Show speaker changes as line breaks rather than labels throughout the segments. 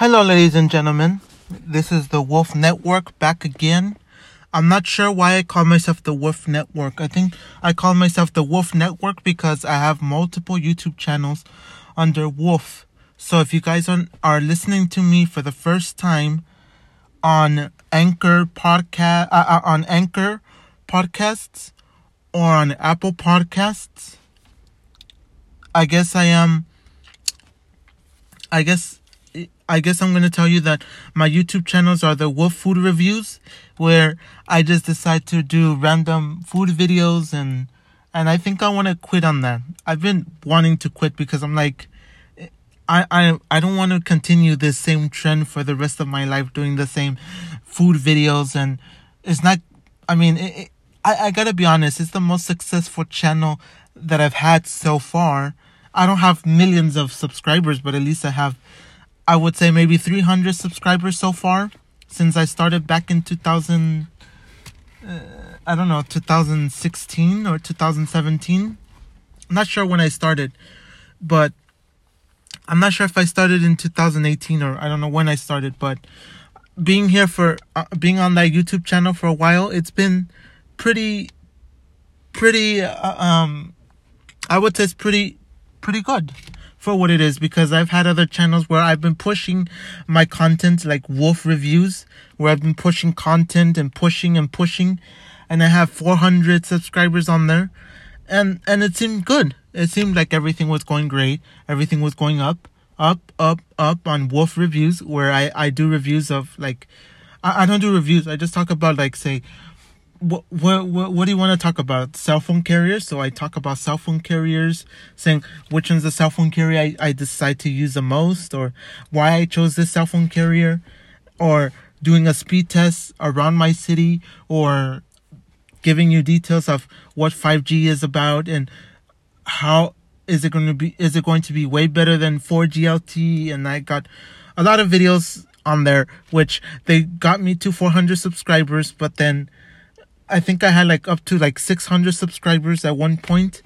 Hello, ladies and gentlemen. This is the Wolf Network back again. I'm not sure why I call myself the Wolf Network. I think I call myself the Wolf Network because I have multiple YouTube channels under Wolf. So if you guys are, listening to me for the first time on Anchor podcast, uh, uh, on Anchor podcasts or on Apple podcasts, I guess I am. I guess I guess I'm gonna tell you that my YouTube channels are the Wolf Food Reviews, where I just decide to do random food videos and and I think I want to quit on that. I've been wanting to quit because I'm like, I I I don't want to continue this same trend for the rest of my life doing the same food videos and it's not. I mean, it, it, I I gotta be honest. It's the most successful channel that I've had so far. I don't have millions of subscribers, but at least I have I would say maybe 300 subscribers so far since I started back in 2000 uh, I don't know 2016 or 2017 I'm not sure when I started but I'm not sure if I started in 2018 or I don't know when I started but being here for uh, being on that YouTube channel for a while it's been pretty pretty uh, um I would say it's pretty pretty good for what it is because I've had other channels where I've been pushing my content like wolf reviews where I've been pushing content and pushing and pushing and I have 400 subscribers on there and and it seemed good. It seemed like everything was going great. Everything was going up up up up on wolf reviews where I I do reviews of like I, I don't do reviews. I just talk about like say what, what, what, do you want to talk about? Cell phone carriers. So I talk about cell phone carriers, saying which one's the cell phone carrier I, I decide to use the most, or why I chose this cell phone carrier, or doing a speed test around my city, or giving you details of what 5G is about and how is it going to be, is it going to be way better than 4G LTE? And I got a lot of videos on there, which they got me to 400 subscribers, but then I think I had like up to like 600 subscribers at one point,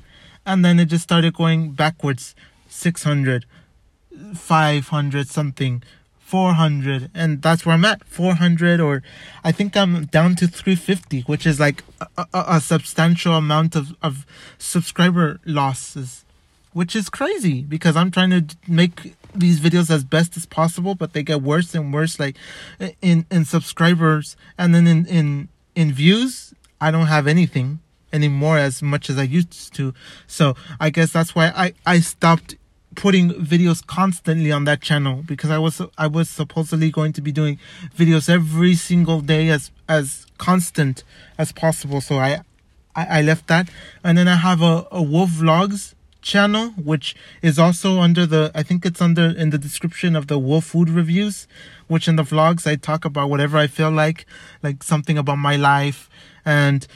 and then it just started going backwards. 600, 500 something, 400, and that's where I'm at 400, or I think I'm down to 350, which is like a, a, a substantial amount of, of subscriber losses, which is crazy because I'm trying to make these videos as best as possible, but they get worse and worse, like in in subscribers, and then in in in views, I don't have anything anymore as much as I used to. So I guess that's why I, I stopped putting videos constantly on that channel because I was I was supposedly going to be doing videos every single day as as constant as possible. So I I, I left that and then I have a, a Wolf Vlogs channel which is also under the I think it's under in the description of the Wolf Food Reviews which in the vlogs I talk about whatever I feel like, like something about my life and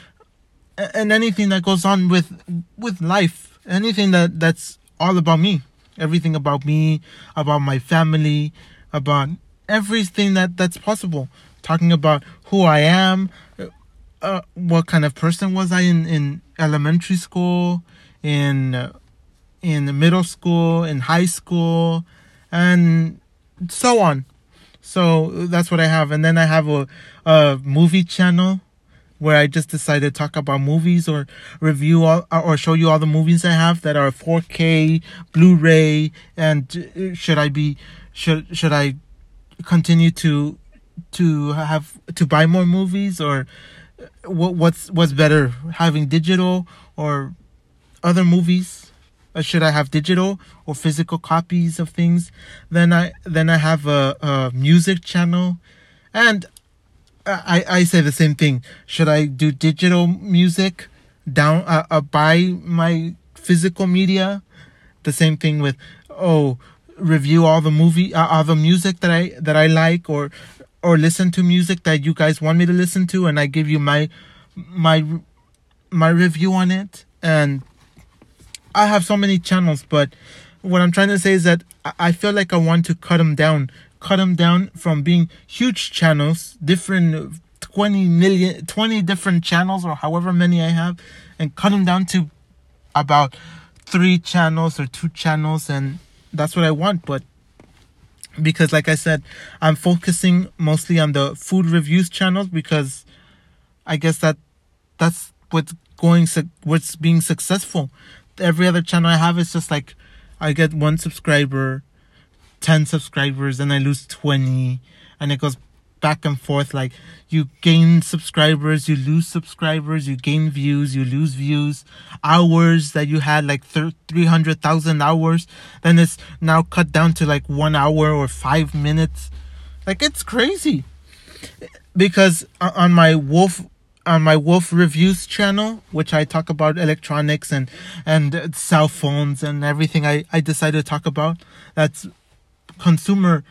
and anything that goes on with with life, anything that that's all about me, everything about me, about my family, about everything that that's possible. Talking about who I am, uh, what kind of person was I in in elementary school, in uh, in middle school, in high school, and so on. So that's what I have. And then I have a, a movie channel where I just decided to talk about movies or review all uh, or show you all the movies I have that are 4K, Blu-ray, and uh, should I be should should I continue to to have to buy more movies or uh, what what's what's better having digital or other movies or should I have digital or physical copies of things? Then I then I have a, a music channel, and I I say the same thing. Should I do digital music? Down uh, uh, buy my physical media. The same thing with oh review all the movie uh, all the music that I that I like or or listen to music that you guys want me to listen to and I give you my my my review on it and I have so many channels, but what I'm trying to say is that I feel like I want to cut them down, cut them down from being huge channels, different 20 million, 20 different channels or however many I have, and cut them down to about three channels or two channels, and that's what I want. But because like I said, I'm focusing mostly on the food reviews channels because I guess that that's what's going what's being successful. Every other channel I have is just like I get one subscriber, 10 subscribers and I lose 20 and it goes back and forth like you gain subscribers you lose subscribers you gain views you lose views. Hours that you had like 300,000 hours then it's now cut down to like 1 hour or 5 minutes. Like it's crazy. Because on my wolf on my wolf reviews channel which i talk about electronics and and cell phones and everything i i decided to talk about that's consumer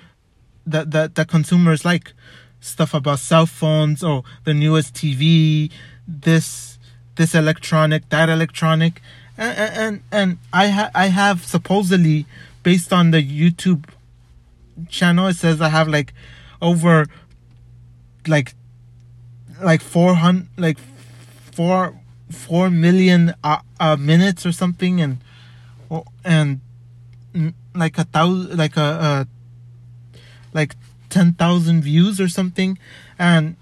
that that that consumers like stuff about cell phones or the newest TV, this this electronic, that electronic, and and, and I ha- I have supposedly based on the YouTube channel, it says I have like over like like four hundred like four four million uh, uh, minutes or something, and and like a thousand like a, a like 10,000 views or something. And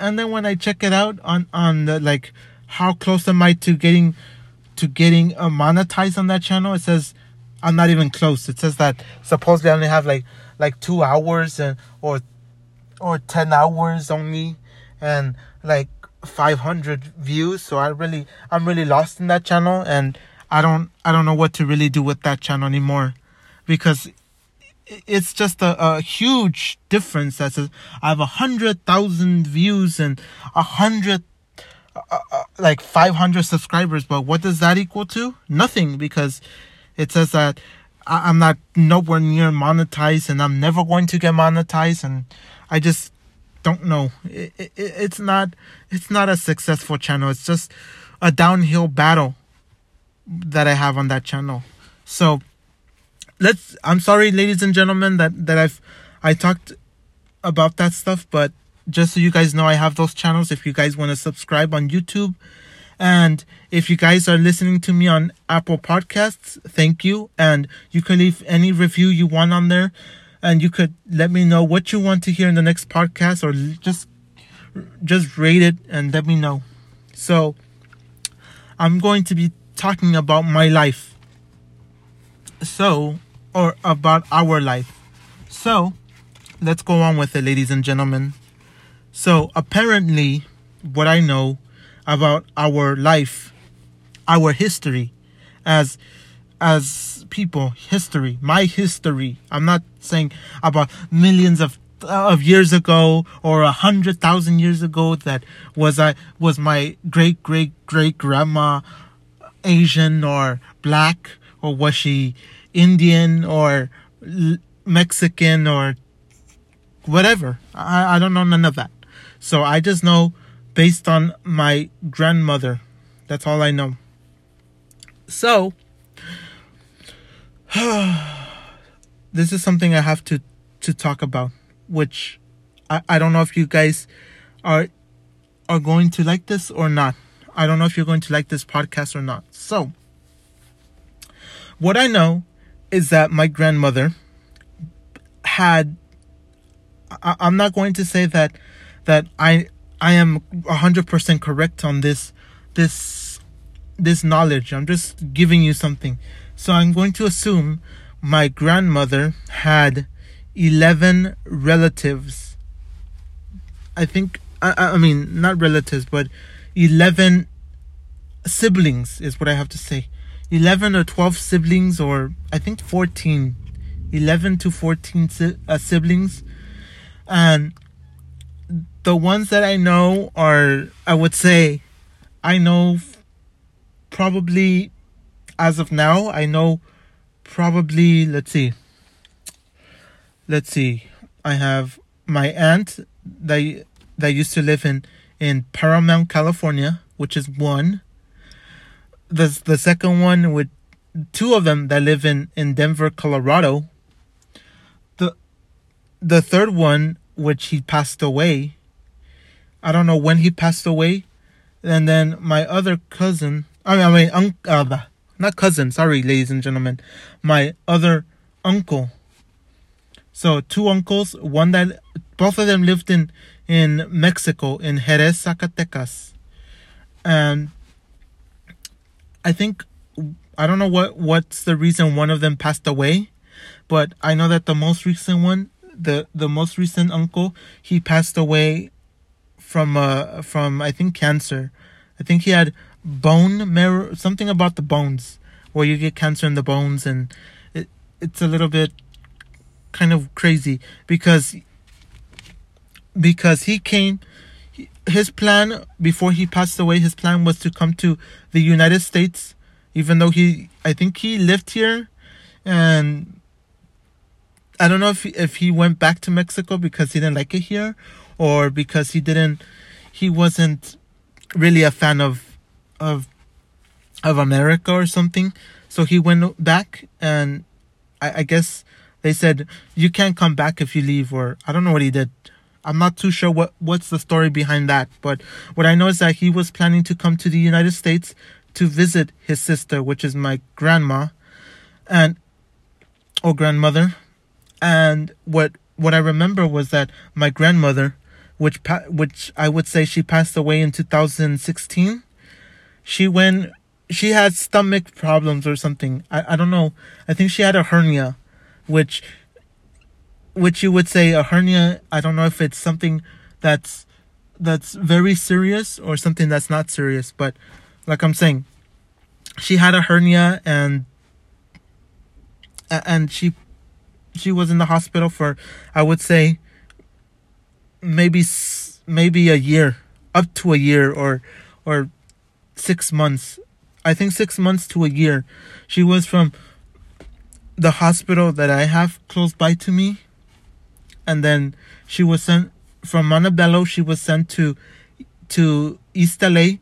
and then when I check it out on on the like how close am I to getting to getting uh, monetized on that channel it says I'm not even close. It says that supposedly I only have like like 2 hours and or or 10 hours only and like 500 views. So I really I'm really lost in that channel and I don't I don't know what to really do with that channel anymore because it's just a, a huge difference. That says I have a hundred thousand views and a hundred, uh, uh, like five hundred subscribers. But what does that equal to? Nothing, because it says that I, am not nowhere near monetized, and I'm never going to get monetized, and I just don't know. It, it, it's not. It's not a successful channel. It's just a downhill battle that I have on that channel. So let's i'm sorry ladies and gentlemen that that i've i talked about that stuff but just so you guys know i have those channels if you guys want to subscribe on youtube. And if you guys are listening to me on apple podcasts thank you. And you can leave any review you want on there. And you could let me know what you want to hear in the next podcast or just just rate it and let me know. So i'm going to be talking about my life. So or about our life. So, let's go on with it, ladies and gentlemen. So, apparently, what I know about our life, our history as as people, history, my history. I'm not saying about millions of of years ago or a hundred thousand years ago that was I was my great great great grandma Asian or black or was she Indian or Mexican or whatever. I, I don't know none of that. So I just know based on my grandmother. That's all I know. So, this is something I have to, to talk about, which I, I don't know if you guys are are going to like this or not. I don't know if you're going to like this podcast or not. So, what I know is that my grandmother had I, am not going to say that that I I am 100% correct on this this this knowledge. I'm just giving you something. So I'm going to assume my grandmother had 11 relatives. I think I, I mean not relatives but 11 siblings is what I have to say. 11 or 12 siblings, or I think 14, 11 to 14 si- uh, siblings. And the ones that I know are, I would say, I know probably, as of now, I know probably, let's see, let's see, I have my aunt that, that used to live in, in Paramount, California, which is one the the second one with two of them that live in in Denver, Colorado. The the third one, which he passed away. I don't know when he passed away, and then my other cousin. I mean, I mean, un- uh, not cousin. Sorry, ladies and gentlemen, my other uncle. So two uncles, one that both of them lived in in Mexico in Jerez, Zacatecas, and I think I don't know what what's the reason one of them passed away, but I know that the most recent one, the the most recent uncle, he passed away from uh from I think cancer. I think he had bone marrow something about the bones where you get cancer in the bones and it it's a little bit kind of crazy because because he came his plan before he passed away his plan was to come to the United States even though he I think he lived here. And I don't know if he, if he went back to Mexico because he didn't like it here or because he didn't he wasn't really a fan of of of America or something. So he went back and I, I guess they said you can't come back if you leave or I don't know what he did I'm not too sure what what's the story behind that but what I know is that he was planning to come to the United States to visit his sister, which is my grandma, and or grandmother. And what what I remember was that my grandmother, which which I would say she passed away in 2016, she went she had stomach problems or something. I, I don't know. I think she had a hernia, which which you would say a hernia. I don't know if it's something that's that's very serious or something that's not serious, but like I'm saying, she had a hernia and and she she was in the hospital for I would say maybe maybe a year, up to a year or or 6 months. I think 6 months to a year. She was from the hospital that I have close by to me and then she was sent from Montebello she was sent to to East LA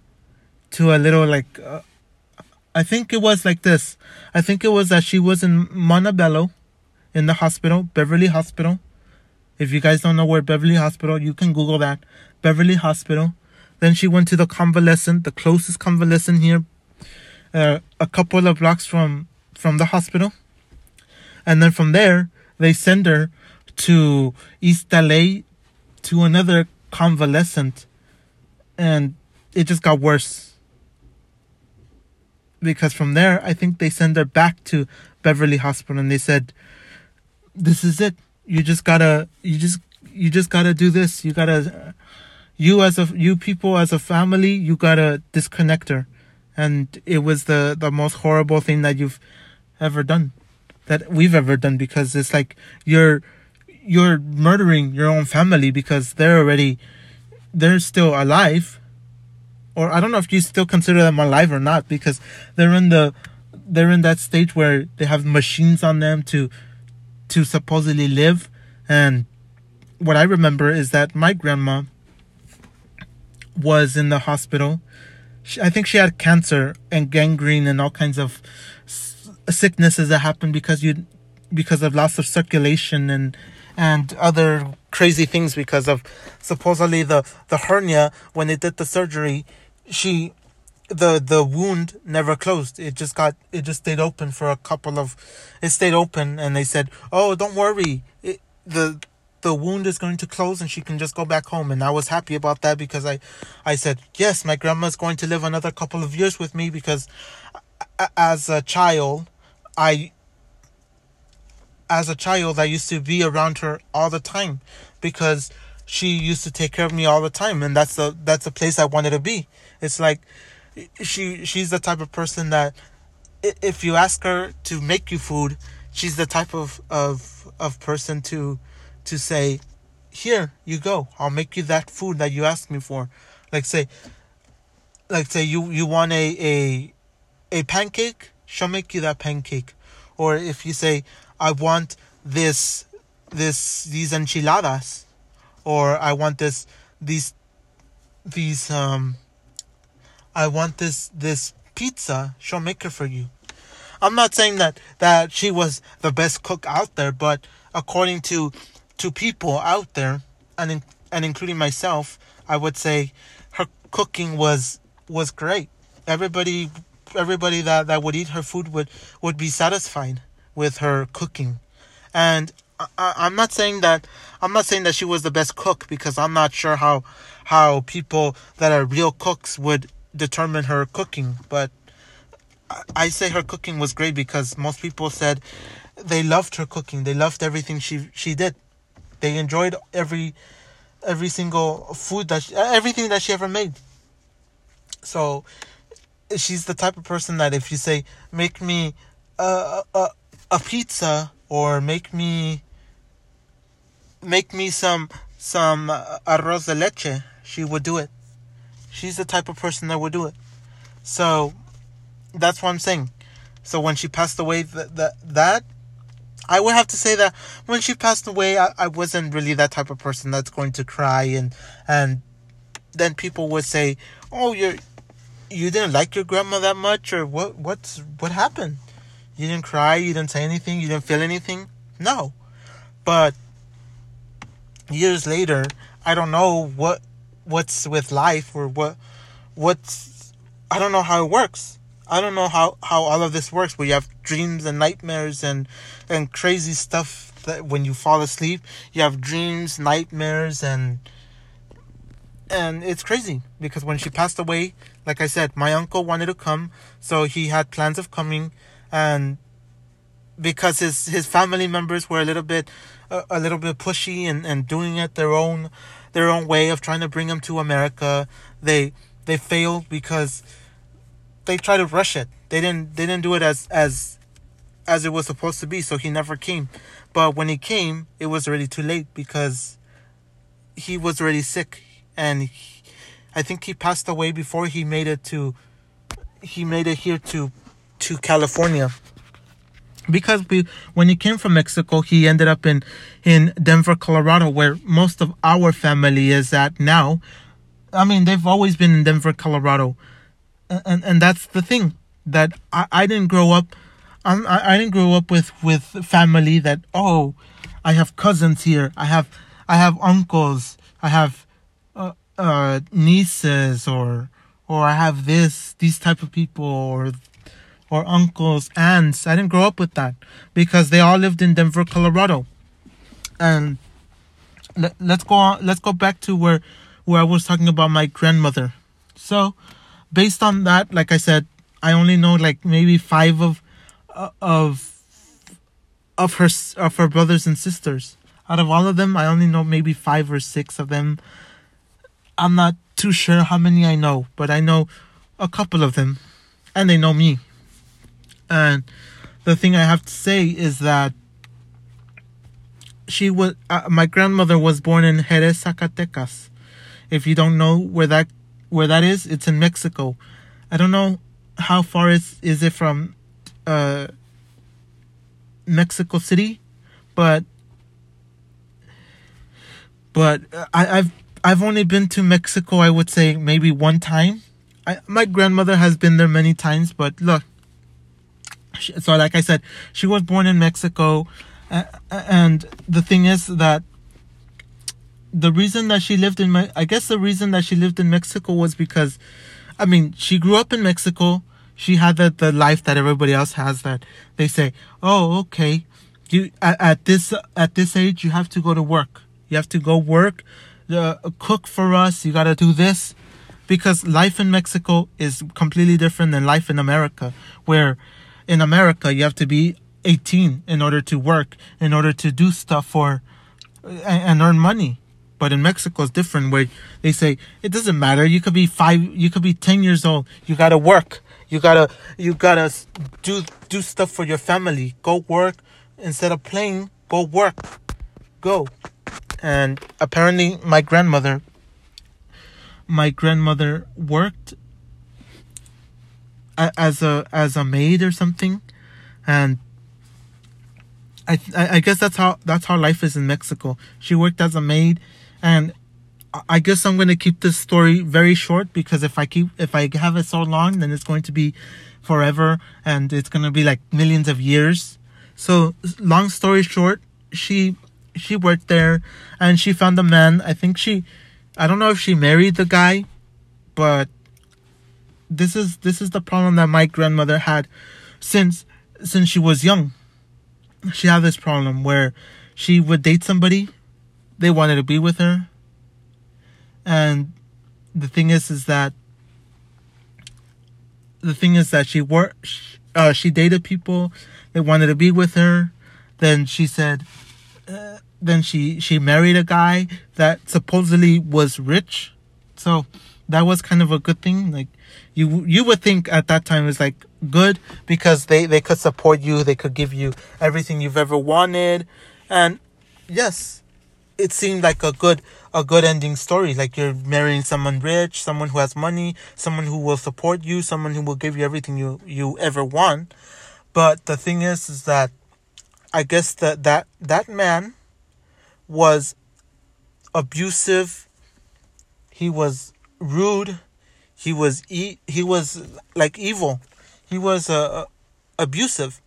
to a little like uh, I think it was like this. I think it was that she was in Montebello in the hospital, Beverly Hospital. If you guys don't know where Beverly Hospital, you can Google that. Beverly Hospital. Then she went to the convalescent, the closest convalescent here, uh, a couple of blocks from from the hospital. And then from there, they send her to East LA to another convalescent. And it just got worse because from there, I think they send her back to Beverly Hospital and they said, "This is it. You just gotta, you just, you just gotta do this. You gotta, you as a, you people as a family, you gotta disconnect her." And it was the the most horrible thing that you've ever done, that we've ever done, because it's like you're you're murdering your own family because they're already they're still alive or I don't know if you still consider them alive or not because they're in the they're in that stage where they have machines on them to to supposedly live and what I remember is that my grandma was in the hospital. She, I think she had cancer and gangrene and all kinds of sicknesses that happened because you because of loss of circulation and and other crazy things because of supposedly the the hernia when they did the surgery she the the wound never closed. It just got it just stayed open for a couple of it stayed open and they said oh don't worry. It, the the wound is going to close and she can just go back home. And i was happy about that because i i said yes my grandma's going to live another couple of years with me because as a child i as a child i used to be around her all the time because she used to take care of me all the time and that's the that's the place i wanted to be it's like she she's the type of person that if you ask her to make you food, she's the type of of of person to to say, "Here you go. I'll make you that food that you asked me for." Like say like say you you want a a a pancake, she'll make you that pancake. Or if you say, "I want this this these enchiladas," or "I want this these these um I want this this pizza, she'll make it for you. I'm not saying that that she was the best cook out there, but according to to people out there, and in, and including myself, I would say her cooking was was great. Everybody everybody that, that would eat her food would would be satisfied with her cooking, and I, I'm not saying that I'm not saying that she was the best cook because I'm not sure how how people that are real cooks would determine her cooking, but I say her cooking was great because most people said they loved her cooking. They loved everything she she did. They enjoyed every every single food that she, everything that she ever made. So she's the type of person that if you say make me a a, a pizza or make me make me some some arroz de leche, she would do it. She's the type of person that would do it. So that's what I'm saying. So when she passed away, that that, that I would have to say that when she passed away, I, I wasn't really that type of person that's going to cry and and then people would say, "Oh, you're you didn't like your grandma that much, or what? What's what happened? You didn't cry, you didn't say anything, you didn't feel anything." No, but years later, I don't know what what's with life or what what's I don't know how it works. I don't know how, how all of this works, but you have dreams and nightmares and and crazy stuff that when you fall asleep, you have dreams, nightmares and and it's crazy because when she passed away, like I said, my uncle wanted to come, so he had plans of coming and because his his family members were a little bit a, a little bit pushy and, and doing it their own their own way of trying to bring him to America, they they failed because they tried to rush it. They didn't they didn't do it as as as it was supposed to be, so he never came. But when he came, it was already too late because he was already sick and he, I think he passed away before he made it to he made it here to to California. Because we, when he came from Mexico, he ended up in in Denver, Colorado, where most of our family is at now. I mean, they've always been in Denver, Colorado and and that's the thing that I, I didn't grow up I'm, I, I didn't grow up with with family that oh I have cousins here I have I have uncles I have uh, uh, nieces or or I have this these type of people or or uncles aunts I didn't grow up with that because they all lived in Denver Colorado and let, let's go on let's go back to where where I was talking about my grandmother so based on that, like I said, I only know like maybe five of uh, of of her of her brothers and sisters. Out of all of them, I only know maybe five or six of them. I'm not too sure how many I know, but I know a couple of them, and they know me. And the thing I have to say is that she was uh, my grandmother was born in Jerez, Zacatecas. If you don't know where that where that is, it's in Mexico. I don't know how far is is it from uh, Mexico City, but but I, I've I've only been to Mexico. I would say maybe one time. I, my grandmother has been there many times, but look. So, like I said, she was born in Mexico, uh, and the thing is that the reason that she lived in I guess the reason that she lived in Mexico was because I mean, she grew up in Mexico. She had the, the life that everybody else has that they say, "Oh, okay. You at, at this at this age you have to go to work. You have to go work, uh, cook for us. You got to do this." Because life in Mexico is completely different than life in America, where in America you have to be 18 in order to work, in order to do stuff for and, earn money but in Mexico, it's different where they say it doesn't matter. You could be five, you could be 10 years old. You gotta work. You gotta, you gotta do, do stuff for your family. Go work instead of playing. Go work. Go. And apparently my grandmother, my grandmother worked as a, as a maid or something. And I, I guess that's how that's how life is in Mexico. She worked as a maid and I guess I'm going to keep this story very short because if I keep if I have it so long, then it's going to be forever and it's going to be like millions of years. So long story short, she she worked there and she found a man. I think she I don't know if she married the guy, but this is this is the problem that my grandmother had since since she was young. She had this problem where she would date somebody, they wanted to be with her. And the thing is, is that the thing is that she worked, uh, she dated people that wanted to be with her. Then she said, uh, then she she married a guy that supposedly was rich, so that was kind of a good thing. Like you you would think at that time it was like good because they they could support you, they could give you everything you've ever wanted, and yes, it seemed like a good a good ending story. Like you're marrying someone rich, someone who has money, someone who will support you, someone who will give you everything you you ever want. But the thing is, is that I guess that that that man was abusive. He was rude. He was e- he was like evil. He was uh, abusive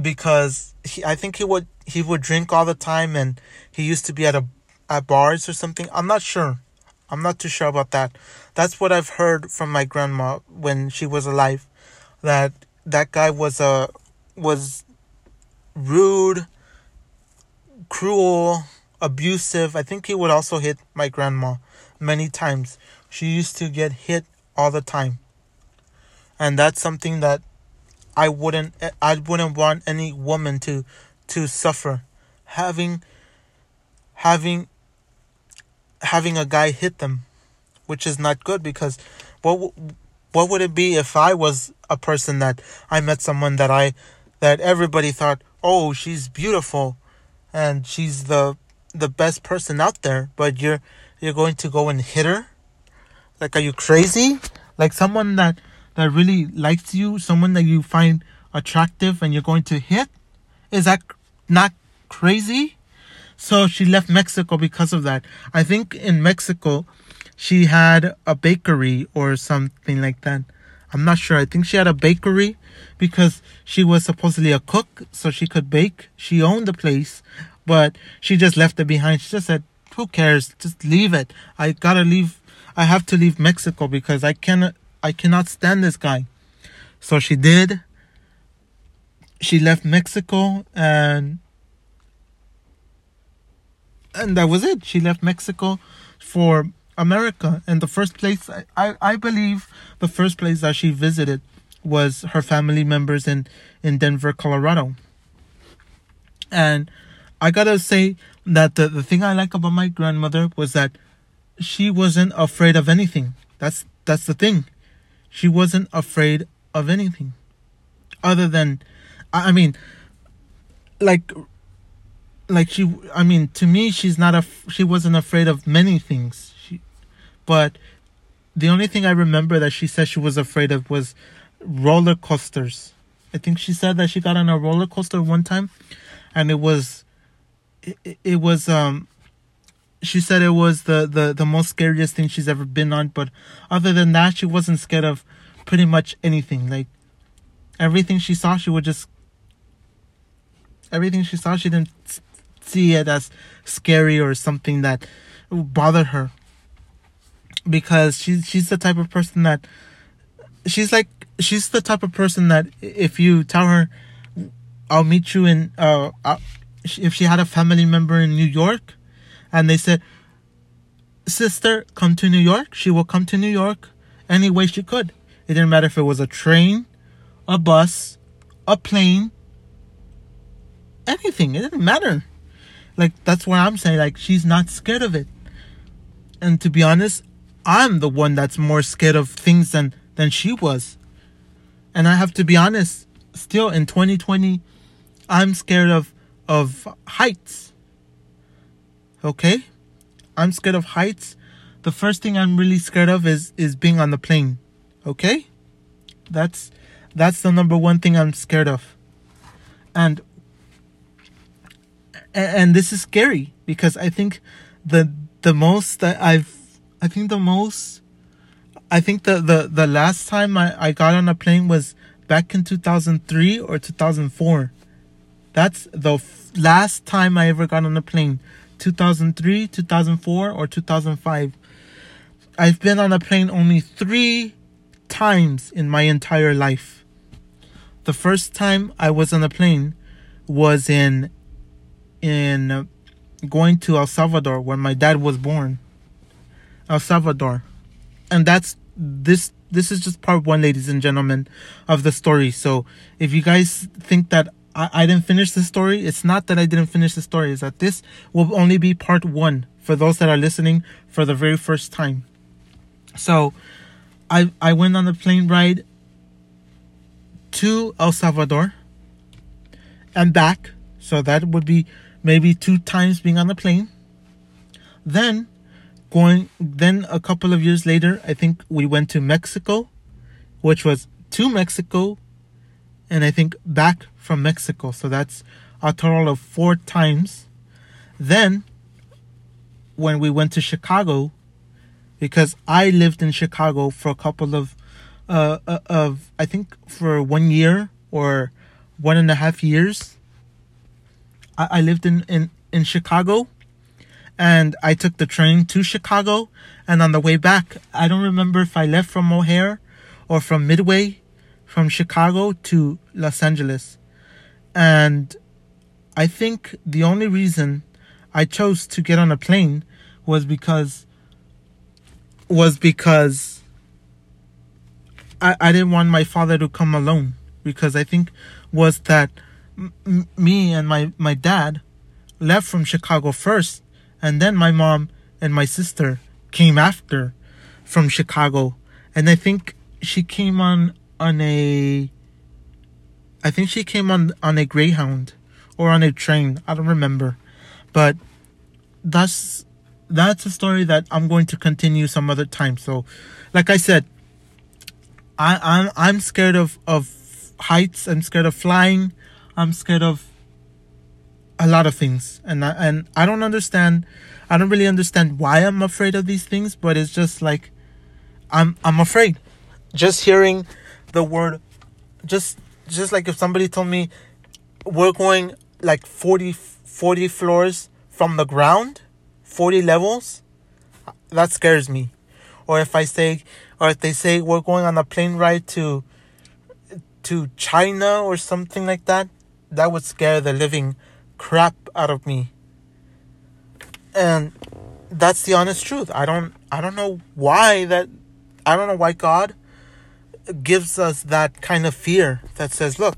because he, I think he would he would drink all the time and he used to be at a at bars or something. I'm not sure. I'm not too sure about that. That's what I've heard from my grandma when she was alive that that guy was a uh, was rude, cruel, abusive. I think he would also hit my grandma many times. She used to get hit all the time. And that's something that I wouldn't I wouldn't want any woman to to suffer having having having a guy hit them which is not good because what what would it be if I was a person that I met someone that I that everybody thought oh she's beautiful and she's the the best person out there but you're you're going to go and hit her like are you crazy like someone that that really likes you, someone that you find attractive and you're going to hit? Is that not crazy? So she left Mexico because of that. I think in Mexico, she had a bakery or something like that. I'm not sure. I think she had a bakery because she was supposedly a cook, so she could bake. She owned the place, but she just left it behind. She just said, Who cares? Just leave it. I gotta leave. I have to leave Mexico because I cannot I cannot stand this guy. So she did. She left Mexico and and that was it. She left Mexico for America. And the first place I, I, I believe the first place that she visited was her family members in, in Denver, Colorado. And I gotta say that the, the thing I like about my grandmother was that she wasn't afraid of anything. That's that's the thing. She wasn't afraid of anything other than i mean like like she i mean to me she's not a she wasn't afraid of many things. She but the only thing i remember that she said she was afraid of was roller coasters. I think she said that she got on a roller coaster one time and it was it, it was um she said it was the, the, the most scariest thing she's ever been on. But other than that, she wasn't scared of pretty much anything. Like everything she saw, she would just everything she saw, she didn't see it as scary or something that bothered her. Because she's she's the type of person that she's like she's the type of person that if you tell her I'll meet you in uh if she had a family member in New York and they said, Sister, come to New York. She will come to New York any way she could. It didn't matter if it was a train, a bus, a plane, anything. It didn't matter. Like, that's why I'm saying, like, she's not scared of it. And to be honest, I'm the one that's more scared of things than, than she was. And I have to be honest, still in 2020, I'm scared of, of heights. Okay? I'm scared of heights. The first thing I'm really scared of is is being on the plane. Okay? That's that's the number one thing I'm scared of. And and this is scary because I think the the most that I've I think the most I think the the, the last time I, I got on a plane was back in 2003 or 2004. That's the f- last time I ever got on a plane. 2003, 2004, or 2005. I've been on a plane only three times in my entire life. The first time I was on a plane was in in uh, going to El Salvador where my dad was born. El Salvador. And that's this this is just part one, ladies and gentlemen, of the story. So if you guys think that I, I didn't finish the story, it's not that I didn't finish the story, it's that this will only be part one for those that are listening for the very first time. So I I went on the plane ride to El Salvador and back. So that would be maybe two times being on the plane. Then going then a couple of years later, I think we went to Mexico, which was to Mexico and I think back from Mexico. So that's a total of four times. Then when we went to Chicago, because I lived in Chicago for a couple of uh, uh, of I think for one year or one and a half years. I, I lived in, in in Chicago, and I took the train to Chicago. And on the way back, I don't remember if I left from O'Hare or from Midway, from Chicago to Los Angeles, and I think the only reason I chose to get on a plane was because was because I, I didn't want my father to come alone. Because I think was that m- me and my, my dad left from Chicago first and then my mom and my sister came after from Chicago. And I think she came on on a I think she came on on a Greyhound or on a train I don't remember but that's that's a story that I'm going to continue some other time so like I said I, I'm I'm scared of of heights. I'm scared of flying. I'm scared of a lot of things, and I, and I don't understand. I don't really understand why I'm afraid of these things, but it's just like I'm I'm afraid. Just hearing the word, just just like if somebody told me we're going like 40, 40 floors from the ground, 40 levels, that scares me. Or if I say or if they say we're going on a plane ride to to China or something like that, that would scare the living crap out of me. And that's the honest truth. I don't I don't know why that I don't know why God gives us that kind of fear that says, look,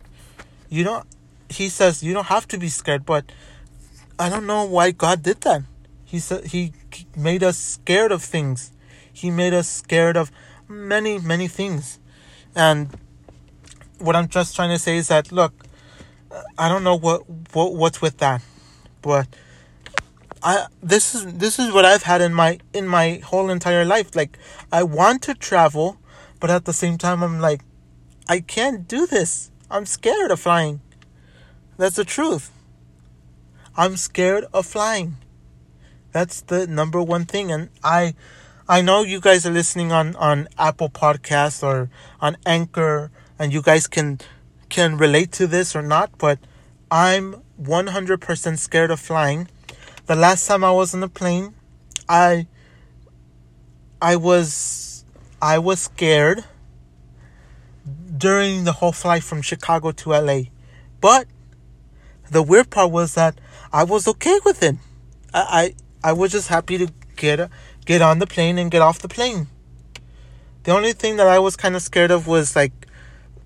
you don't he says you don't have to be scared, but I don't know why God did that. He said he made us scared of things. He made us scared of many, many things. And what I'm just trying to say is that look, I don't know what, what what's with that, but I this is this is what I've had in my in my whole entire life. Like I want to travel, but at the same time I'm like I can't do this. I'm scared of flying. That's the truth. I'm scared of flying. That's the number one thing and I I know you guys are listening on, on Apple Podcasts or on Anchor and you guys can can relate to this or not, but I'm 100% scared of flying. The last time I was on a plane, I I was I was scared during the whole flight from Chicago to LA. But the weird part was that I was okay with it. I I, I was just happy to get get on the plane and get off the plane. The only thing that I was kind of scared of was like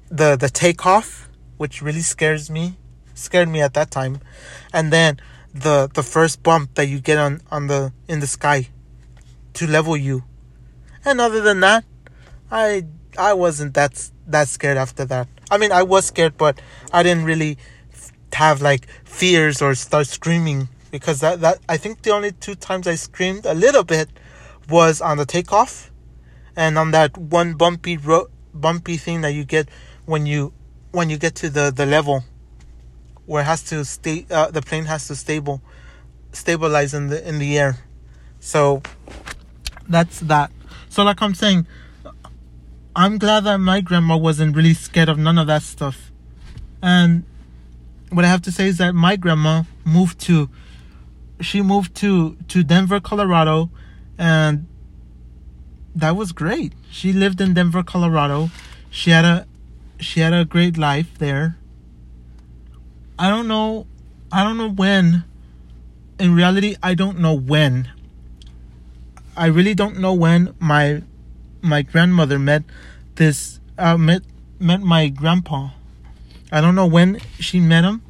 the the takeoff, which really scares me, scared me at that time, and then the the first bump that you get on on the in the sky to level you. And other than that, I I wasn't that that scared after that. I mean, I was scared, but I didn't really have like fears or start screaming because that that I think the only two times I screamed a little bit was on the takeoff and on that one bumpy ro- bumpy thing that you get when you when you get to the the level where it has to stay uh, the plane has to stable stabilize in the in the air so that's that so like i'm saying i'm glad that my grandma wasn't really scared of none of that stuff and what i have to say is that my grandma moved to she moved to to denver colorado and that was great. She lived in Denver, Colorado. She had a she had a great life there. I don't know. I don't know when. In reality, I don't know when. I really don't know when my my grandmother met this uh, met met my grandpa. I don't know when she met him,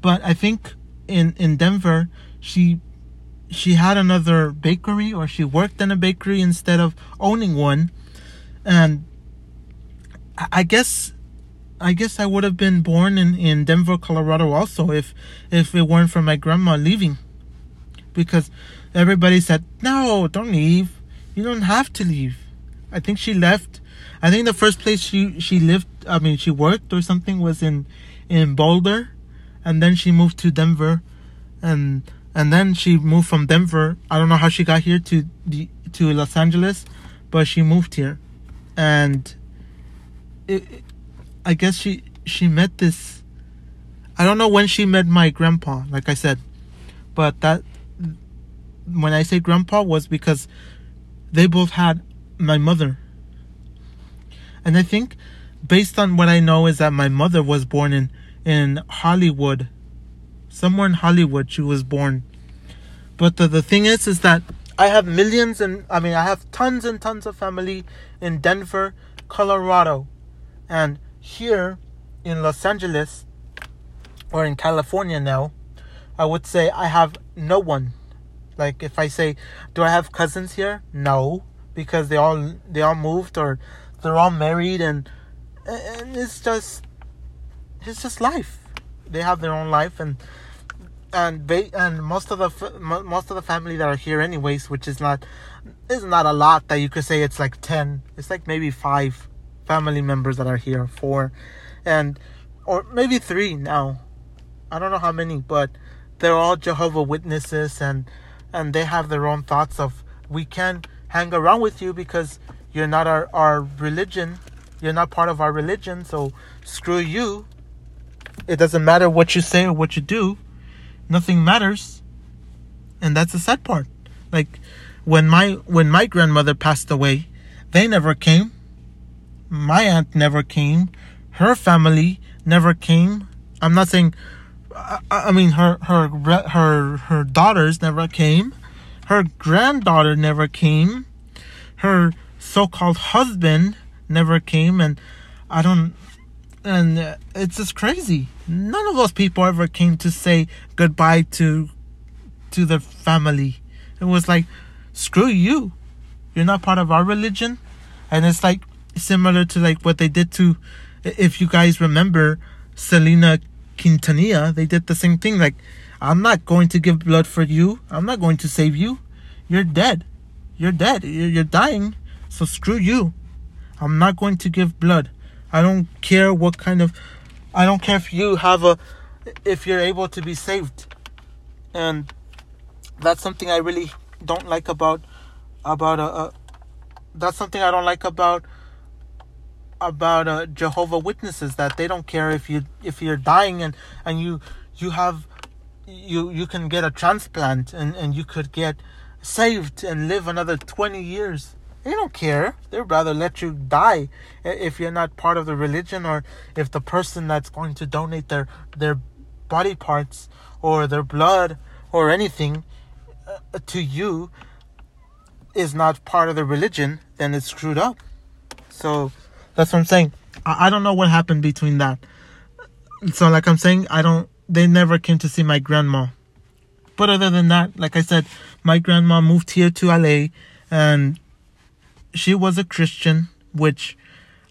but I think in in Denver she she had another bakery or she worked in a bakery instead of owning one and I guess I guess I would have been born in, in Denver, Colorado also if if it weren't for my grandma leaving. Because everybody said, No, don't leave. You don't have to leave. I think she left I think the first place she, she lived I mean she worked or something was in in Boulder and then she moved to Denver and and then she moved from Denver. I don't know how she got here to the to Los Angeles, but she moved here and it, I guess she she met this. I don't know when she met my grandpa, like I said, but that when I say grandpa was because they both had my mother, and I think based on what I know is that my mother was born in in Hollywood, somewhere in Hollywood she was born. But the, the thing is, is that I have millions and I mean I have tons and tons of family in Denver, Colorado, and here in Los Angeles or in California now, I would say I have no one. Like if I say, do I have cousins here? No, because they all they all moved or they're all married and and it's just it's just life. They have their own life and and ba- and most of the most of the family that are here anyways, which is not is not a lot that you could say it's like 10. It's like maybe 5 family members that are here, 4 and or maybe 3 now. I don't know how many, but they're all Jehovah Witnesses and and they have their own thoughts of we can't hang around with you because you're not our, our religion. You're not part of our religion, so screw you. It doesn't matter what you say or what you do. Nothing matters. And that's the sad part. Like when my when my grandmother passed away they never came. My aunt never came. Her family never came. I'm not saying i, I mean her her her her daughters never came her granddaughter never came her so-called husband never came and i don't and uh, it's just crazy. None of those people ever came to say goodbye to to their family. It was like, screw you, you're not part of our religion, and it's like similar to like what they did to, if you guys remember, Selena Quintanilla. They did the same thing. Like, I'm not going to give blood for you. I'm not going to save you. You're dead. You're dead. You're, dying. So screw you. I'm not going to give blood. I don't care what kind of I don't care if you have a if you're able to be saved. And that's something I really don't like about about a, uh, uh, that's something I don't like about about uh, Jehovah Witnesses that they don't care if you if you're dying and and you you have you you can get a transplant and and you could get saved and live another 20 years they don't care. They'd rather let you die if you're not part of the religion or if the person that's going to donate their their body parts or their blood or anything uh, to you is not part of the religion, then it's screwed up. So that's what I'm saying. I, I don't know what happened between that. So like I'm saying, I don't. They never came to see my grandma. But other than that, like I said, my grandma moved here to LA and she was a Christian, which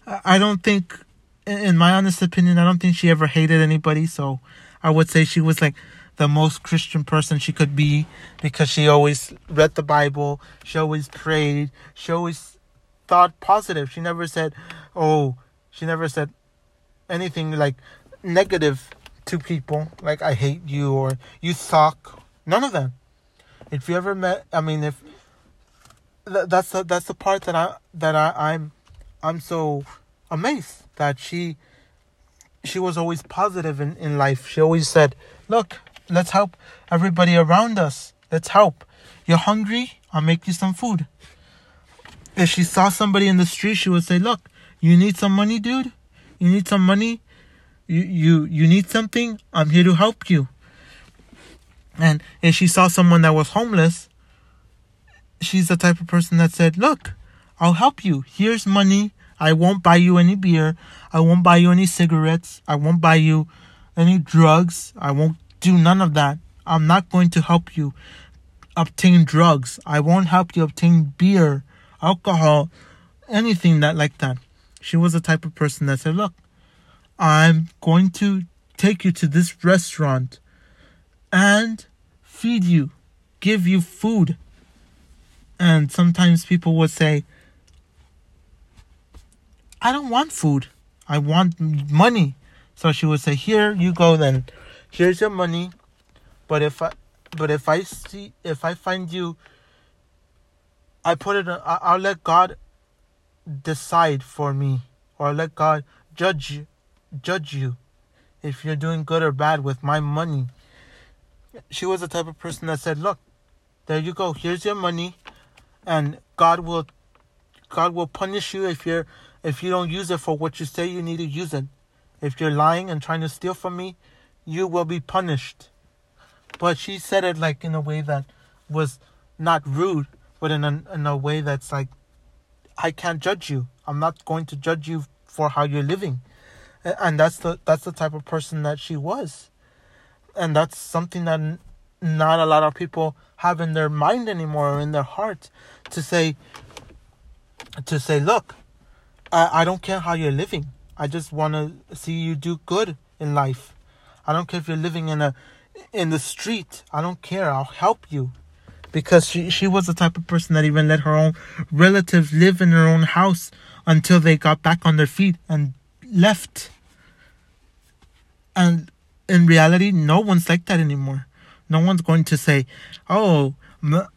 I don't think, in my honest opinion, I don't think she ever hated anybody. So I would say she was like the most Christian person she could be because she always read the Bible, she always prayed, she always thought positive. She never said, oh, she never said anything like negative to people, like I hate you or you suck. None of them. If you ever met, I mean, if that's the, that's the part that I that I, I'm I'm so amazed that she she was always positive in, in life. She always said, Look, let's help everybody around us. Let's help. You're hungry? I'll make you some food. If she saw somebody in the street, she would say, Look, you need some money, dude? You need some money? You you you need something? I'm here to help you. And if she saw someone that was homeless, she's the type of person that said, "Look, I'll help you. Here's money. I won't buy you any beer. I won't buy you any cigarettes. I won't buy you any drugs. I won't do none of that. I'm not going to help you obtain drugs. I won't help you obtain beer, alcohol, anything that like that. She was the type of person that said, "Look, I'm going to take you to this restaurant and feed you, give you food." And sometimes people would say, I don't want food. I want money. So she would say, "Here you go then. Here's your money. But if I but if I see if I find you I put it I'll let God decide for me or let God judge you judge you if you're doing good or bad with my money." She was the type of person that said, "Look, there you go. Here's your money and God will God will punish you if you're if you don't use it for what you say you need to use it. If you're lying and trying to steal from me, you will be punished. But she said it like in a way that was not rude, but in a, in a way that's like, I can't judge you. I'm not going to judge you for how you're living. And that's the that's the type of person that she was. And that's something that not a lot of people have in their mind anymore or in their heart to say to say, look, I, I don't care how you're living. I just want to see you do good in life. I don't care if you're living in a in the street. I don't care. I'll help you. Because she she was the type of person that even let her own relatives live in her own house until they got back on their feet and left. And in reality, no one's like that anymore. No one's going to say, "Oh,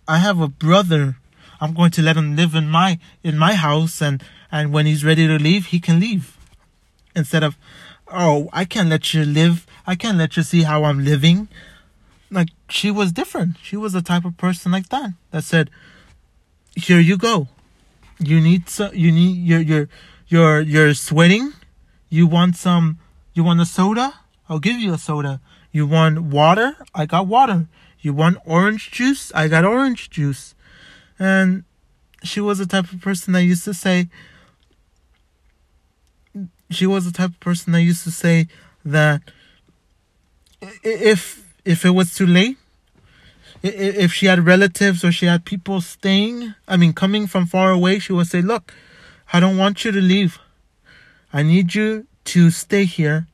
I have a brother. I'm going to let him live in my in my house and and when he's ready to leave, he can leave. Instead of, oh, I can't let you live. I can't let you see how I'm living. Like she was different. She was the type of person like that that said, "Here you go. You need so you need you're you're you're you're sweating. You want some? You want a soda? I'll give you a soda. You want water? I got water. You want orange juice? I got orange juice." And she was the type of person that used to say, she was the type of person that used to say that if if it was too late, if she had relatives or she had people staying, I mean coming from far away, she would say, "Look, I don't want you to leave. I need you to stay here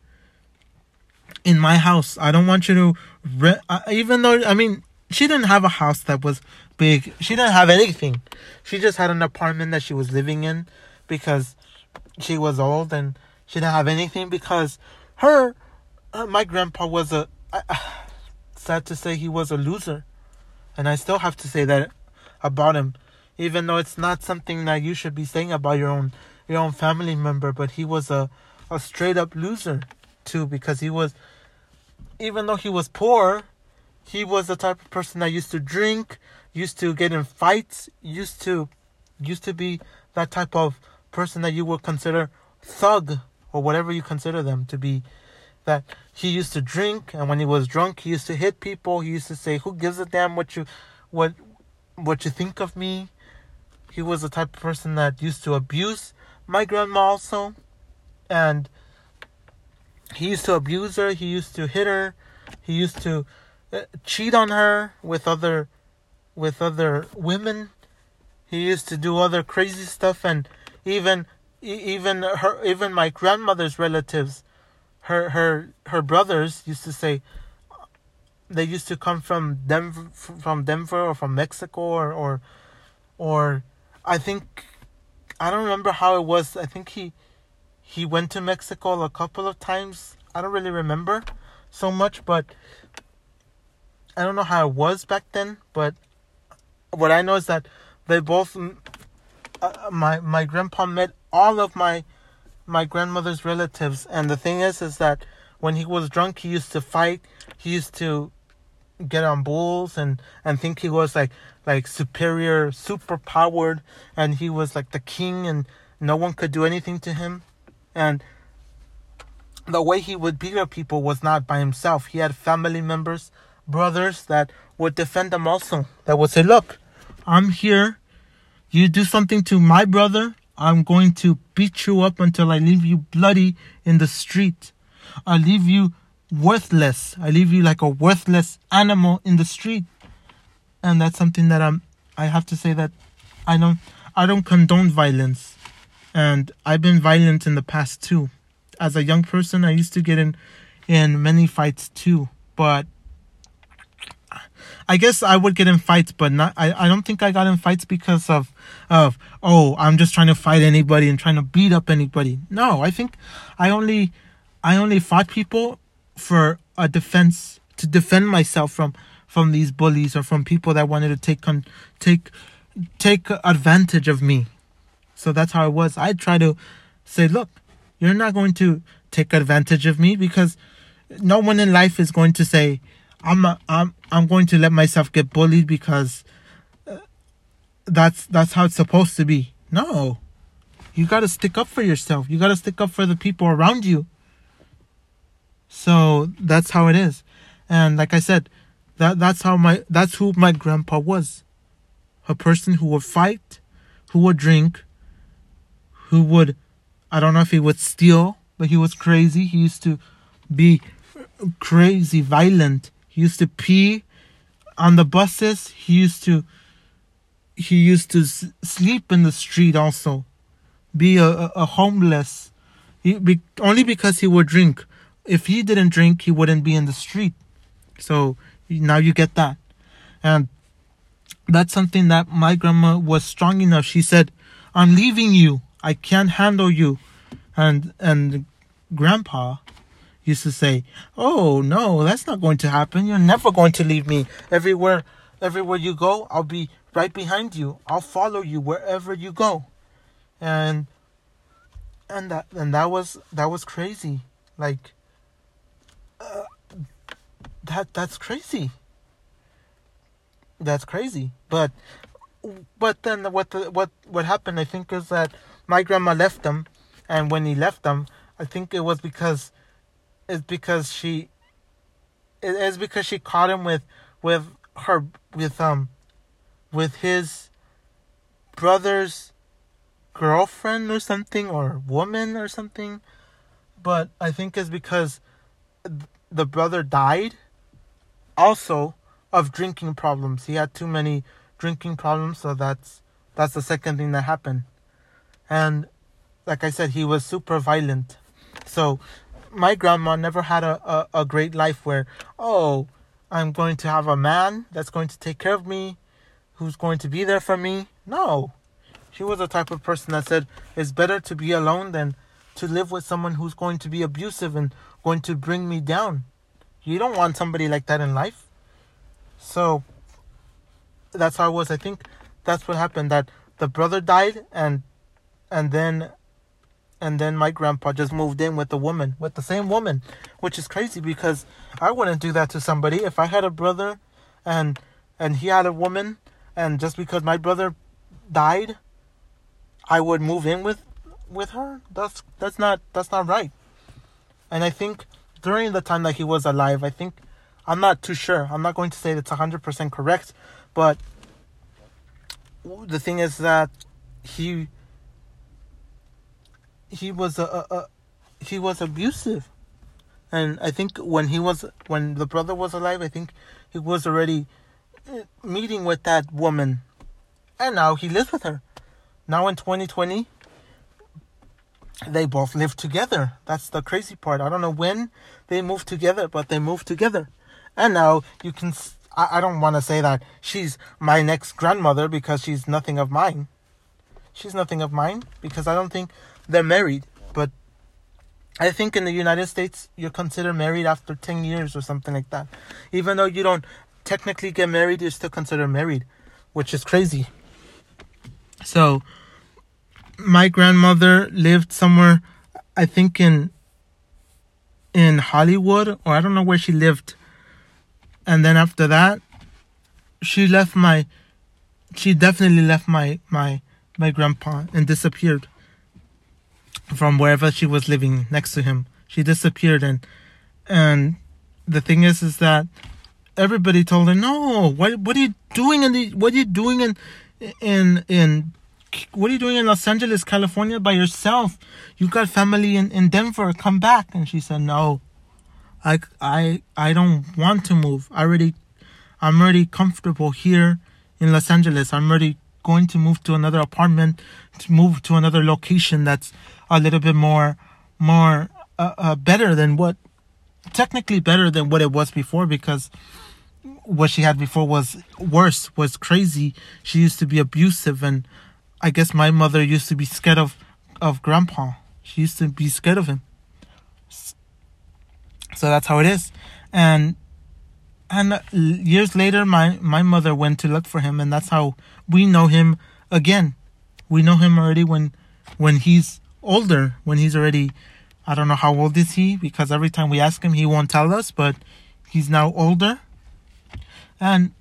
in my house. I don't want you to re- even though I mean she didn't have a house that was big. She didn't have anything. She just had an apartment that she was living in because she was old and she didn't have anything because her, uh, my grandpa was a, uh, sad to say he was a loser. And I still have to say that about him, even though it's not something that you should be saying about your own, your own family member, but he was a, a straight up loser too because he was, even though he was poor, he was the type of person that used to drink, used to get in fights, used to, used to be that type of person that you would consider thug or whatever you consider them to be. That he used to drink and when he was drunk he used to hit people. He used to say who gives a damn what you what what you think of me? He was the type of person that used to abuse my grandma also. And he used to abuse her. He used to hit her. He used to uh, cheat on her with other with other women. He used to do other crazy stuff and even even her even my grandmother's relatives her her her brothers used to say they used to come from Denver from Denver or from Mexico or or or I think I don't remember how it was. I think he he went to Mexico a couple of times. I don't really remember so much but I don't know how it was back then but what I know is that they both uh, my my grandpa met all of my my grandmother's relatives and the thing is is that when he was drunk he used to fight he used to get on bulls and and think he was like like superior super powered and he was like the king and no one could do anything to him and the way he would beat up people was not by himself. He had family members, brothers that would defend him also. That would say, Look, I'm here. You do something to my brother, I'm going to beat you up until I leave you bloody in the street. I leave you worthless. I leave you like a worthless animal in the street. And that's something that I'm I have to say that I don't I don't condone violence. And I've been violent in the past too. As a young person I used to get in in many fights too. But I guess I would get in fights, but not. I, I don't think I got in fights because of of oh I'm just trying to fight anybody and trying to beat up anybody. No, I think I only I only fought people for a defense to defend myself from from these bullies or from people that wanted to take con- take take advantage of me. So that's how it was. I try to say, look, you're not going to take advantage of me because no one in life is going to say I'm I'm I'm going to let myself get bullied because uh, that's that's how it's supposed to be. No. You got to stick up for yourself. You got to stick up for the people around you. So that's how it is. And like I said, that that's how my that's who my grandpa was. A person who would fight, who would drink, who would I don't know if he would steal, but he was crazy. He used to be crazy violent he used to pee on the buses. He used to he used to sleep in the street also, be a, a, a homeless. He, be, only because he would drink. If he didn't drink, he wouldn't be in the street. So now you get that, and that's something that my grandma was strong enough. She said, "I'm leaving you. I can't handle you," and and grandpa used to say, "Oh no, that's not going to happen. You're never going to leave me. Everywhere, everywhere you go, I'll be right behind you. I'll follow you wherever you go." And and that and that was that was crazy. Like uh, that that's crazy. That's crazy. But but then what the, what what happened? I think is that my grandma left them, and when he left them, I think it was because it's because she it is because she caught him with with her with um with his brother's girlfriend or something or woman or something. But i think it's because the brother died also of drinking problems. He had too many drinking problems so that's that's the second thing that happened and like i said he was super violent so my grandma never had a, a, a great life where, oh, I'm going to have a man that's going to take care of me, who's going to be there for me. No. She was the type of person that said it's better to be alone than to live with someone who's going to be abusive and going to bring me down. You don't want somebody like that in life. So that's how it was. I think that's what happened that the brother died and and then and then my grandpa just moved in with the woman, with the same woman, which is crazy because I wouldn't do that to somebody if I had a brother and and he had a woman and just because my brother died, I would move in with with her. That's that's not that's not right. And I think during the time that he was alive, I think I'm not too sure. I'm not going to say that's 100% correct, but the thing is that he he was a, a, a he was abusive. And i think when he was when the brother was alive i think he was already eh, meeting with that woman. And now he lives with her. Now in 2020 they both live together. That's the crazy part. I don't know when they moved together but they moved together. And now you can i, I don't want to say that she's my next grandmother because she's nothing of mine. She's nothing of mine because i don't think they're married, but I think in the United States you're considered married after 10 years or something like that. Even though you don't technically get married, you're still considered married, which is crazy. So my grandmother lived somewhere I think in in Hollywood or I don't know where she lived. And then after that she left my she definitely left my my my grandpa and disappeared from wherever she was living next to him. She disappeared, and and the thing is, is that everybody told her, "No, what what are you doing in the what are you doing in in in what are you doing in Los Angeles, California by yourself? You got family in, in Denver. Come back." And she said, "No, I I I don't want to move. I already I'm already comfortable here in Los Angeles. I'm already going to move to another apartment, to move to another location that's a little bit more more uh, uh, better than what technically better than what it was before because what she had before was worse, was crazy. She used to be abusive, and I guess my mother used to be scared of of grandpa. She used to be scared of him. So that's how it is, and and years later, my my mother went to look for him, and that's how we know him again. We know him already when when he's older, when he's already I don't know how old is he because every time we ask him he won't tell us, but he's now older and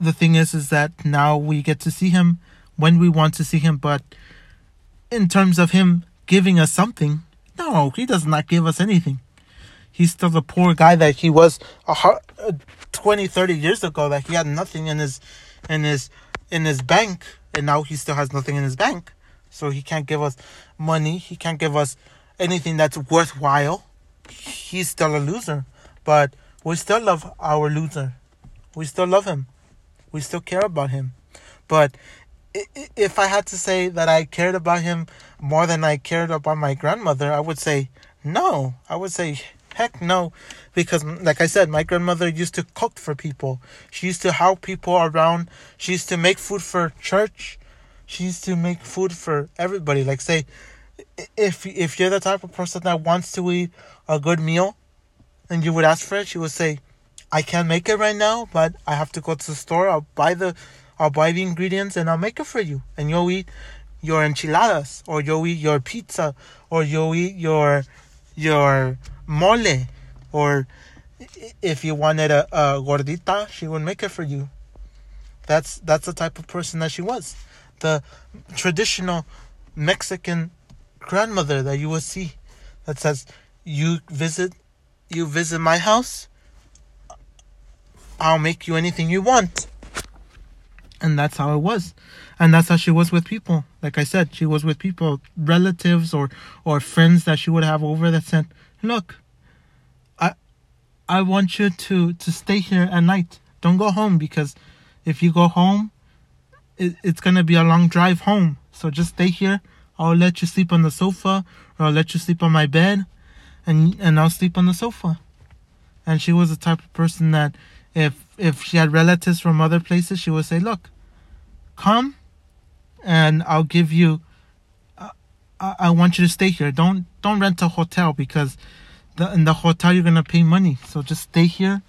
the thing is, is that now we get to see him when we want to see him. But in terms of him giving us something, no, he does not give us anything. He's still the poor guy that he was a uh, 20, 30 years ago. That he had nothing in his, in his, in his bank, and now he still has nothing in his bank. So he can't give us money. He can't give us anything that's worthwhile. He's still a loser, but we still love our loser. We still love him. We still care about him. But if I had to say that I cared about him more than I cared about my grandmother, I would say no. I would say heck no. Because, like I said, my grandmother used to cook for people. She used to help people around. She used to make food for church. She used to make food for everybody. Like, say, if if you're the type of person that wants to eat a good meal and you would ask for it, she would say, I can't make it right now, but I have to go to the store. I'll buy the, I'll buy the ingredients and I'll make it for you. And you'll eat your enchiladas, or you'll eat your pizza, or you'll eat your, your mole, or if you wanted a, a gordita, she would make it for you. That's that's the type of person that she was, the traditional Mexican grandmother that you would see, that says, "You visit, you visit my house, I'll make you anything you want. And that's how it was. And that's how she was with people. Like I said, she was with people, relatives or or friends that she would have over that said, "Look, I I want you to to stay here at night. Don't go home because if you go home, it, it's to be a long drive home. So just stay here. I'll let you sleep on the sofa or I'll let you sleep on my bed and and I'll sleep on the sofa." And she was the type of person that if if she had relatives from other places, she would say, "Look, come, and I'll give you. Uh, I, I want you to stay here. Don't don't rent a hotel because the, in the hotel you're gonna pay money. So just stay here."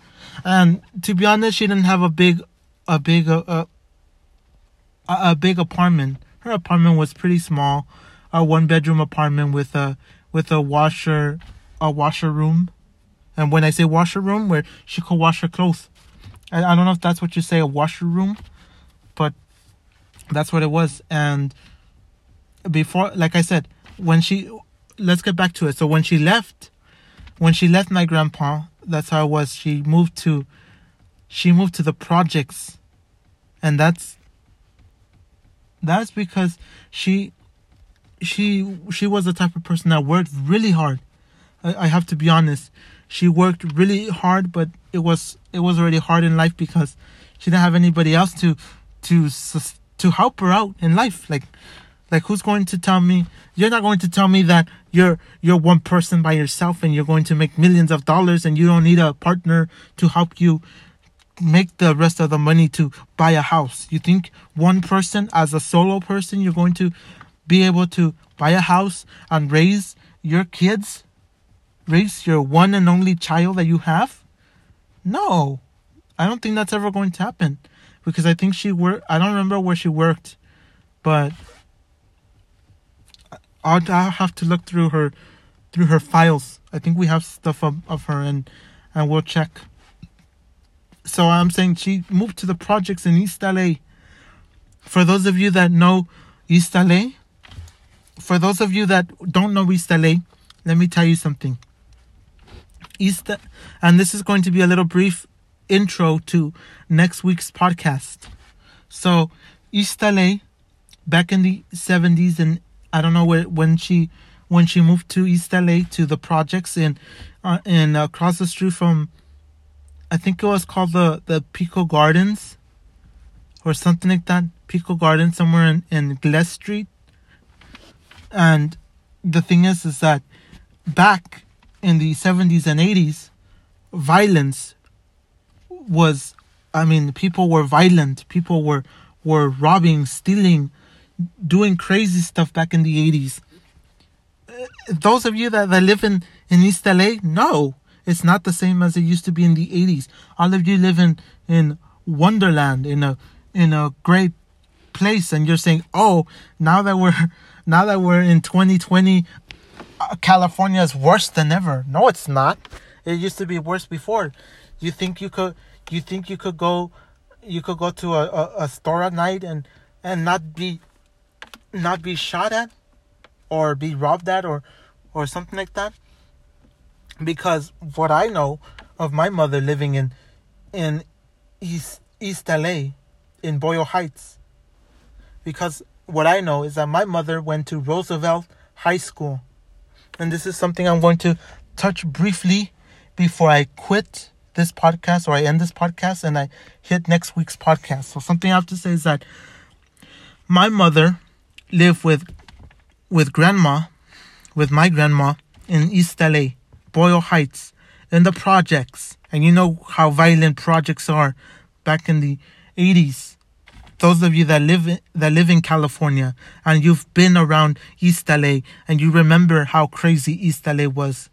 And to be honest, she didn't have a big, a big, uh a, big apartment. Her apartment was pretty small, a one bedroom apartment with a with a washer, a washer room. And when I say washer room, where she could wash her clothes. I, I don't know if that's what you say, a washer room, but that's what it was. And before, like I said, when she, let's get back to it. So when she left, when she left my grandpa, that's how it was. She moved to, she moved to the projects, and that's, that's because she, she, she was the type of person that worked really hard. I, I have to be honest. She worked really hard, but it was it was already hard in life because she didn't have anybody else to to to help her out in life. Like like who's going to tell me you're not going to tell me that you're you're one person by yourself and you're going to make millions of dollars and you don't need a partner to help you make the rest of the money to buy a house. You think one person as a solo person you're going to be able to buy a house and raise your kids? Raise your one and only child that you have? No, I don't think that's ever going to happen because I think she worked. I don't remember where she worked, but I'll, I'll have to look through her through her files. I think we have stuff of, of her and and we'll check. So I'm saying she moved to the projects in East LA. For those of you that know East LA, for those of you that don't know East LA, let me tell you something. East, and this is going to be a little brief intro to next week's podcast. So, East LA, back in the 70s, and I don't know when she when she moved to East LA to the projects in uh, in uh, across the street from I think it was called the the Pico Gardens or something like that. Pico Gardens somewhere in, in Gless Street. And the thing is is that back in the 70s and 80s violence was I mean people were violent. People were were robbing, stealing, doing crazy stuff back in the 80s. Uh, those of you that, that live in, in East LA, no, it's not the same as it used to be in the 80s. All of you live in, in Wonderland, in a in a great place, and you're saying, "Oh, now that we're now that we're in 2020, uh, California is worse than ever." No, it's not. It used to be worse before. You think you could you think you could go you could go to a, a, a store at night and and not be not be shot at or be robbed at or or something like that because what I know of my mother living in in East East LA in Boyle Heights because what I know is that my mother went to Roosevelt High School and this is something I'm going to touch briefly before I quit this podcast or I end this podcast and I hit next week's podcast. So something I have to say is that my mother lived with with grandma, with my grandma in East LA, Boyle Heights, in the projects. And you know how violent projects are back in the 80s. Those of you that live in, that live in California and you've been around East LA and you remember how crazy East LA was.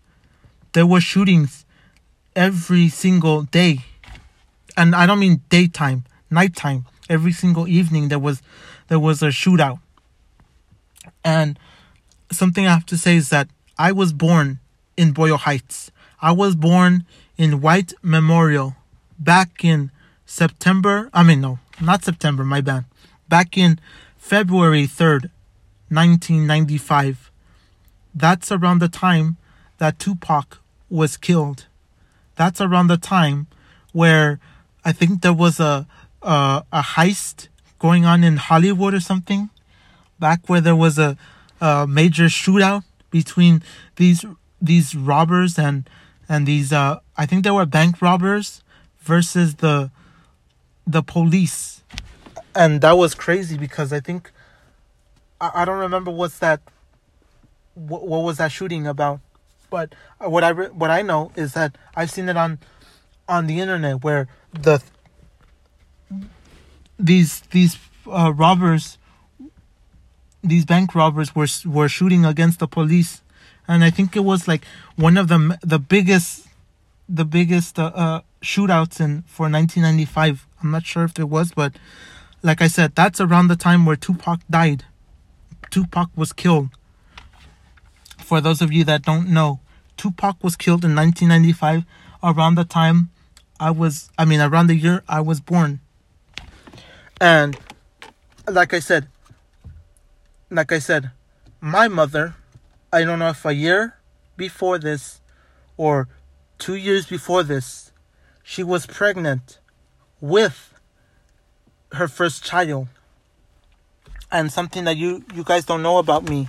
There were shootings every single day. And I don't mean daytime, nighttime. Every single evening there was there was a shootout. And something I have to say is that I was born in Boyle Heights. I was born in White Memorial back in September. I mean, no, not September, my bad. Back in February 3rd, 1995. That's around the time that Tupac was killed. That's around the time where I think there was a, a, a heist going on in Hollywood or something. Back where there was a, a major shootout between these these robbers and and these uh I think they were bank robbers versus the the police. And that was crazy because I think I, I don't remember what's that what, what was that shooting about. But what I re- what I know is that I've seen it on on the internet where the these these uh, robbers these bank robbers were were shooting against the police and I think it was like one of the the biggest the biggest uh, uh, shootouts in for 1995. I'm not sure if it was, but like I said, that's around the time where Tupac died. Tupac was killed. For those of you that don't know, Tupac was killed in 1995 around the time I was I mean around the year I was born. And like I said, like I said, my mother I don't know if a year before this or two years before this, she was pregnant with her first child. And something that you, you guys don't know about me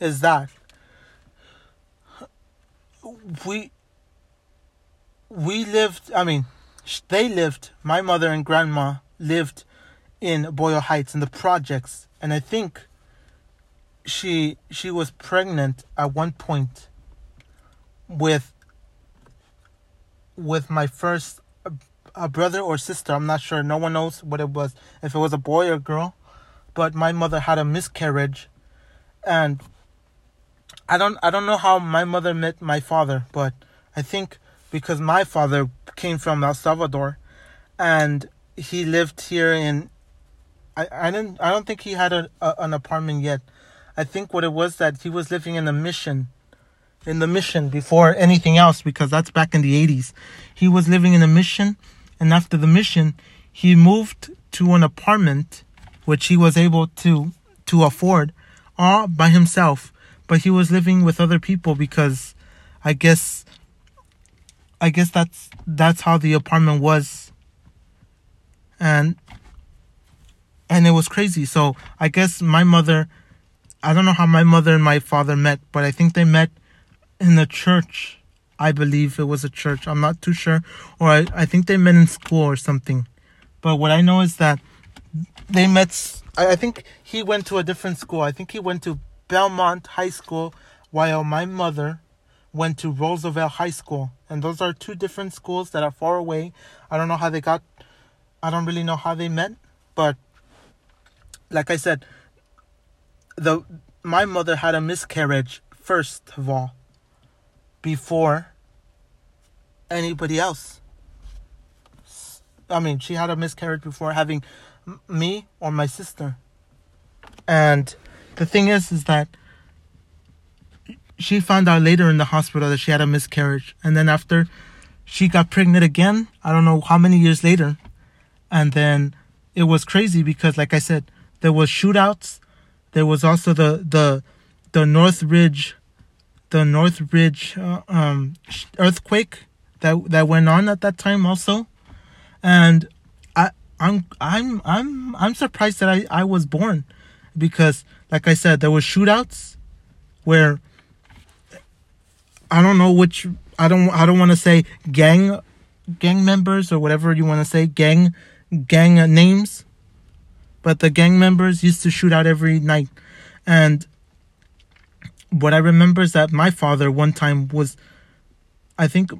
is that we we lived I mean they lived my mother and grandma lived in Boyle Heights in the projects and I think she she was pregnant at one point with with my first a brother or sister i'm not sure no one knows what it was if it was a boy or girl but my mother had a miscarriage and i don't i don't know how my mother met my father but i think because my father came from el salvador and he lived here in i i didn't i don't think he had a, a an apartment yet I think what it was that he was living in the mission, in the mission before anything else, because that's back in the 80s. He was living in a mission, and after the mission, he moved to an apartment which he was able to to afford all by himself but he was living with other people because i guess I guess that's that's how the apartment was. And and it was crazy. So I guess my mother I don't know how my mother and my father met, but I think they met in the church. I believe it was a church. I'm not too sure. Or I, I think they met in school or something. But what I know is that they met. I, I think he went to a different school. I think he went to Belmont High School, while my mother went to Roosevelt High School. And those are two different schools that are far away. I don't know how they got. I don't really know how they met, but like I said, the my mother had a miscarriage first of all before anybody else. I mean, she had a miscarriage before having me or my sister. And the thing is, is that she found out later in the hospital that she had a miscarriage. And then after she got pregnant again, I don't know how many years later. And then it was crazy because, like I said, there was shootouts. There was also the, the, the Northridge the Northridge uh, um, earthquake that that went on at that time also, and I I'm I'm I'm I'm surprised that I I was born, because like I said there were shootouts, where I don't know which I don't I don't want to say gang gang members or whatever you want to say gang gang names, but the gang members used to shoot out every night, and what I remember is that my father one time was, I think,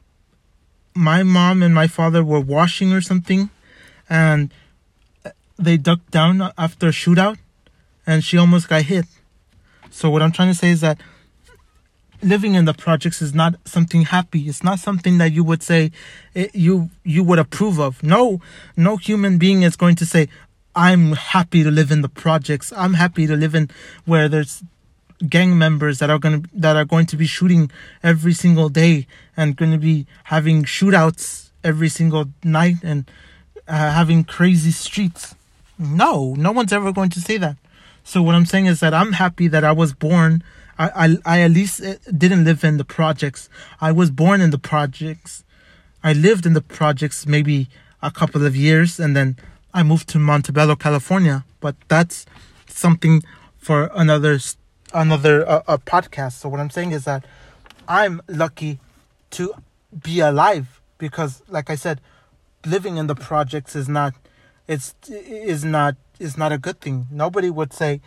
my mom and my father were washing or something, and they ducked down after a shootout, and she almost got hit. So what I'm trying to say is that living in the projects is not something happy. It's not something that you would say it, you you would approve of. No, no human being is going to say, "I'm happy to live in the projects. I'm happy to live in where there's gang members that are going to that are going to be shooting every single day and going to be having shootouts every single night and uh, having crazy streets. No, no one's ever going to say that. So what I'm saying is that I'm happy that I was born. I, I, I at least uh, didn't live in the projects. I was born in the projects. I lived in the projects maybe a couple of years and then I moved to Montebello, California. But that's something for another another uh, a podcast. So what I'm saying is that I'm lucky to be alive because, like I said, living in the projects is not it's is not is not a good thing. Nobody would say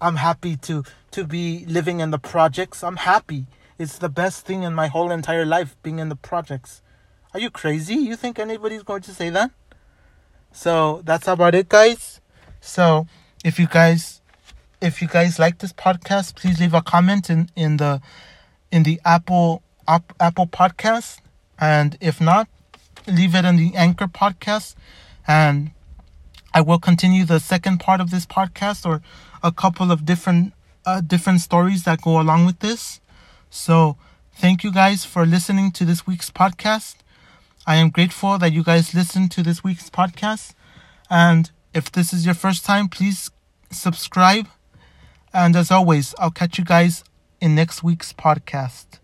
I'm happy to to be living in the projects. I'm happy. It's the best thing in my whole entire life being in the projects. Are you crazy? You think anybody's going to say that? So that's about it, guys. So if you guys if you guys like this podcast, please leave a comment in, in the in the Apple App, Apple podcast, and if not, leave it in the Anchor podcast, and I will continue the second part of this podcast or a couple of different uh, different stories that go along with this. So thank you guys for listening to this week's podcast. I am grateful that you guys listened to this week's podcast, and if this is your first time, please subscribe and as always, I'll catch you guys in next week's podcast.